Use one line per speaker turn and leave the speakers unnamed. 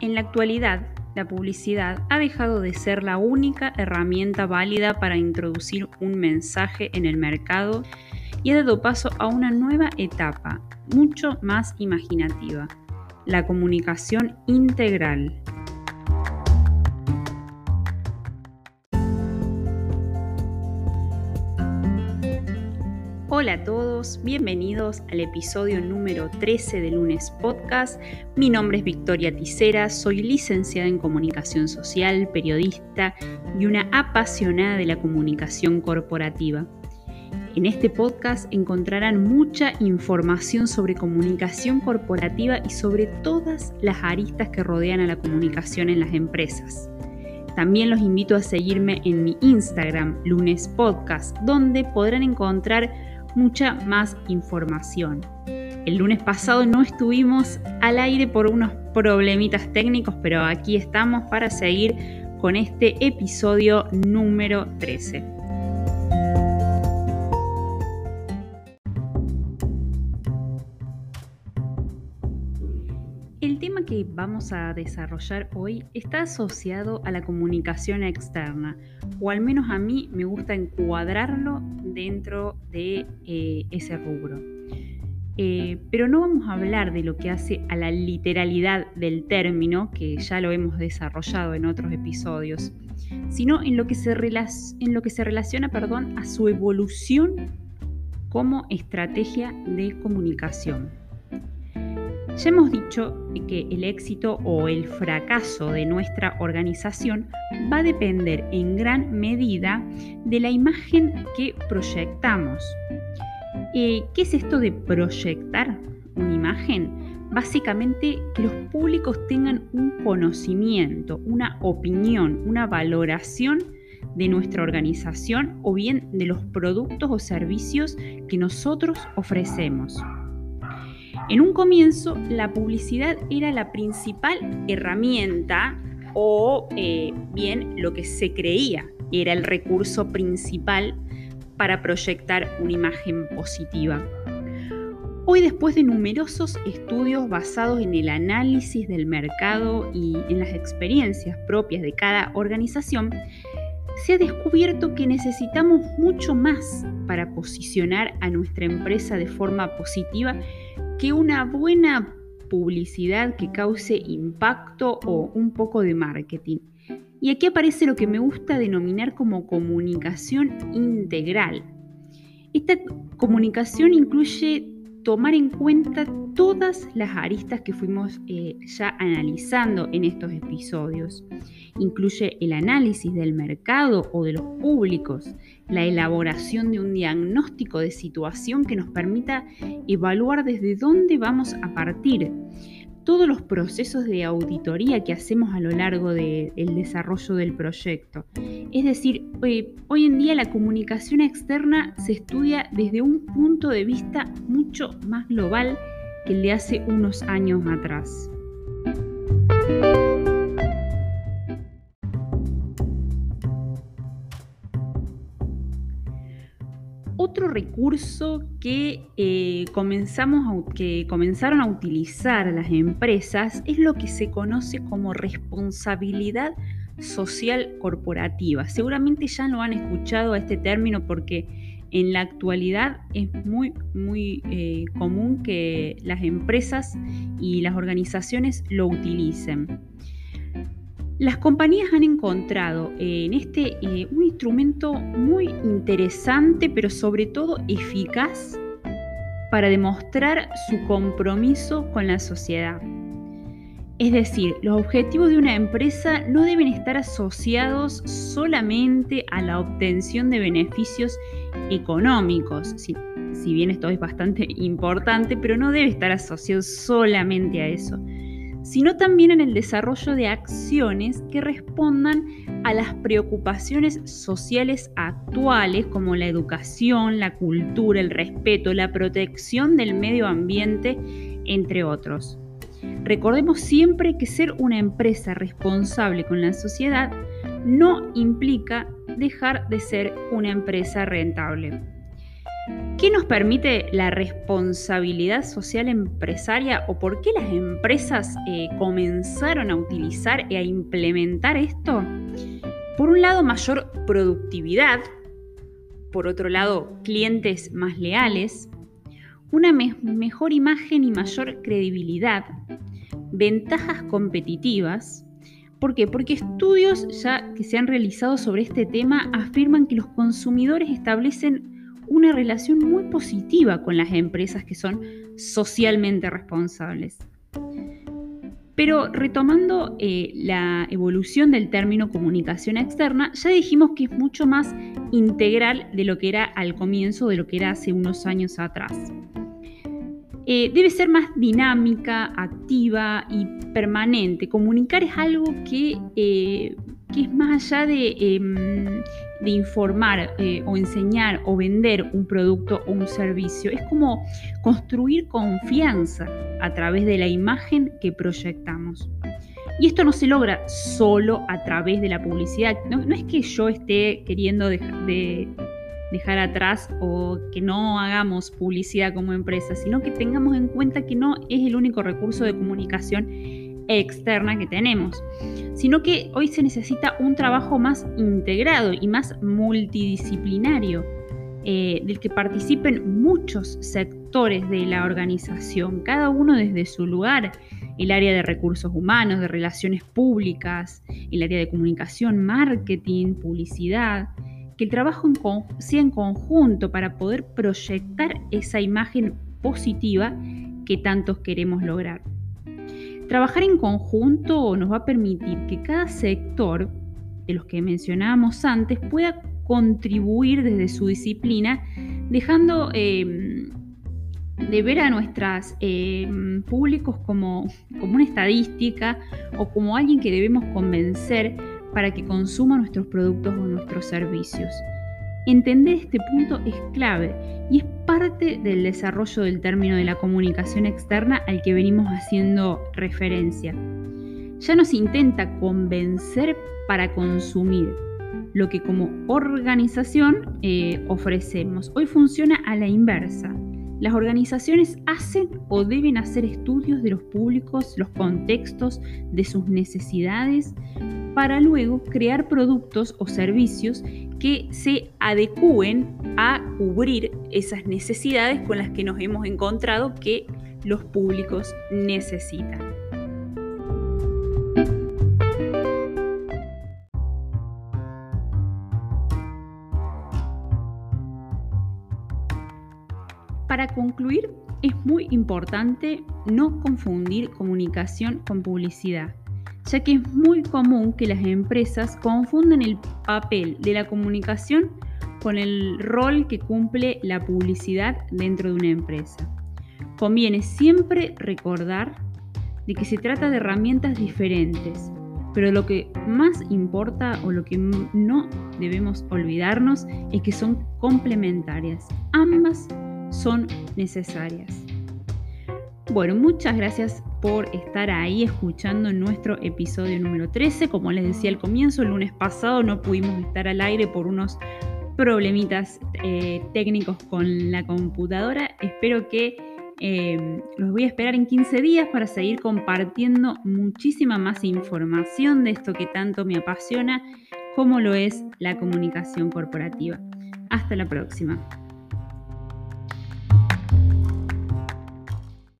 En la actualidad, la publicidad ha dejado de ser la única herramienta válida para introducir un mensaje en el mercado y ha dado paso a una nueva etapa, mucho más imaginativa, la comunicación integral. Hola a todos, bienvenidos al episodio número 13 de Lunes Podcast. Mi nombre es Victoria Ticera, soy licenciada en comunicación social, periodista y una apasionada de la comunicación corporativa. En este podcast encontrarán mucha información sobre comunicación corporativa y sobre todas las aristas que rodean a la comunicación en las empresas. También los invito a seguirme en mi Instagram, Lunes Podcast, donde podrán encontrar mucha más información. El lunes pasado no estuvimos al aire por unos problemitas técnicos, pero aquí estamos para seguir con este episodio número 13. Vamos a desarrollar hoy está asociado a la comunicación externa, o al menos a mí me gusta encuadrarlo dentro de eh, ese rubro. Eh, pero no vamos a hablar de lo que hace a la literalidad del término, que ya lo hemos desarrollado en otros episodios, sino en lo que se, en lo que se relaciona perdón, a su evolución como estrategia de comunicación. Ya hemos dicho que el éxito o el fracaso de nuestra organización va a depender en gran medida de la imagen que proyectamos. Eh, ¿Qué es esto de proyectar una imagen? Básicamente que los públicos tengan un conocimiento, una opinión, una valoración de nuestra organización o bien de los productos o servicios que nosotros ofrecemos. En un comienzo, la publicidad era la principal herramienta o eh, bien lo que se creía era el recurso principal para proyectar una imagen positiva. Hoy, después de numerosos estudios basados en el análisis del mercado y en las experiencias propias de cada organización, se ha descubierto que necesitamos mucho más para posicionar a nuestra empresa de forma positiva que una buena publicidad que cause impacto o un poco de marketing. Y aquí aparece lo que me gusta denominar como comunicación integral. Esta comunicación incluye tomar en cuenta todas las aristas que fuimos eh, ya analizando en estos episodios. Incluye el análisis del mercado o de los públicos, la elaboración de un diagnóstico de situación que nos permita evaluar desde dónde vamos a partir, todos los procesos de auditoría que hacemos a lo largo del desarrollo del proyecto. Es decir, hoy, hoy en día la comunicación externa se estudia desde un punto de vista mucho más global que el de hace unos años atrás. Otro recurso que, eh, comenzamos que comenzaron a utilizar las empresas es lo que se conoce como responsabilidad social corporativa. Seguramente ya lo han escuchado a este término porque en la actualidad es muy, muy eh, común que las empresas y las organizaciones lo utilicen. Las compañías han encontrado en este eh, un instrumento muy interesante, pero sobre todo eficaz para demostrar su compromiso con la sociedad. Es decir, los objetivos de una empresa no deben estar asociados solamente a la obtención de beneficios económicos, si, si bien esto es bastante importante, pero no debe estar asociado solamente a eso sino también en el desarrollo de acciones que respondan a las preocupaciones sociales actuales como la educación, la cultura, el respeto, la protección del medio ambiente, entre otros. Recordemos siempre que ser una empresa responsable con la sociedad no implica dejar de ser una empresa rentable. ¿Qué nos permite la responsabilidad social empresaria o por qué las empresas eh, comenzaron a utilizar y a implementar esto? Por un lado, mayor productividad, por otro lado, clientes más leales, una mejor imagen y mayor credibilidad, ventajas competitivas. ¿Por qué? Porque estudios ya que se han realizado sobre este tema afirman que los consumidores establecen una relación muy positiva con las empresas que son socialmente responsables. Pero retomando eh, la evolución del término comunicación externa, ya dijimos que es mucho más integral de lo que era al comienzo, de lo que era hace unos años atrás. Eh, debe ser más dinámica, activa y permanente. Comunicar es algo que, eh, es más allá de, em, informar eh, o enseñar o vender un producto o un servicio. Es como construir confianza a través de la imagen que proyectamos. Y esto no se logra solo a través de la publicidad. No, es que yo esté queriendo de dejar atrás o que no hagamos publicidad como empresa, sino que tengamos en cuenta que no es el único recurso de comunicación externa que tenemos, sino que hoy se necesita un trabajo más integrado y más multidisciplinario, eh, del que participen muchos sectores de la organización, cada uno desde su lugar, el área de recursos humanos, de relaciones públicas, el área de comunicación, marketing, publicidad, que el trabajo sea en conjunto para poder proyectar esa imagen positiva que tantos queremos lograr. Trabajar en conjunto nos va a permitir que cada sector de los que mencionábamos antes pueda contribuir desde su disciplina, dejando em, de ver a nuestros em, públicos como, como una estadística o como alguien que debemos convencer para que consuma nuestros productos o nuestros servicios. Entender este punto es clave y es parte del desarrollo del término de la comunicación externa al que venimos haciendo referencia. Ya nos intenta convencer para consumir lo que como organización eh, ofrecemos. Hoy funciona a la inversa. Las organizaciones hacen o deben hacer estudios de los públicos, los contextos, de sus necesidades, para luego crear productos o servicios que se adecúen a cubrir esas necesidades con las que nos hemos encontrado que los públicos necesitan. Para concluir, es muy importante no confundir comunicación con publicidad ya que es muy común que las empresas confunden el papel de la comunicación con el rol que cumple la publicidad dentro de una empresa. Conviene siempre recordar de que se trata de herramientas diferentes, pero lo que más importa o lo que no debemos olvidarnos es que son complementarias. Ambas son necesarias. Bueno, muchas gracias por estar ahí escuchando nuestro episodio número 13. Como les decía al comienzo, el lunes pasado no pudimos estar al aire por unos problemitas eh, técnicos con la computadora. Espero que eh, los voy a esperar en 15 días para seguir compartiendo muchísima más información de esto que tanto me apasiona, como lo es la comunicación corporativa. Hasta la próxima.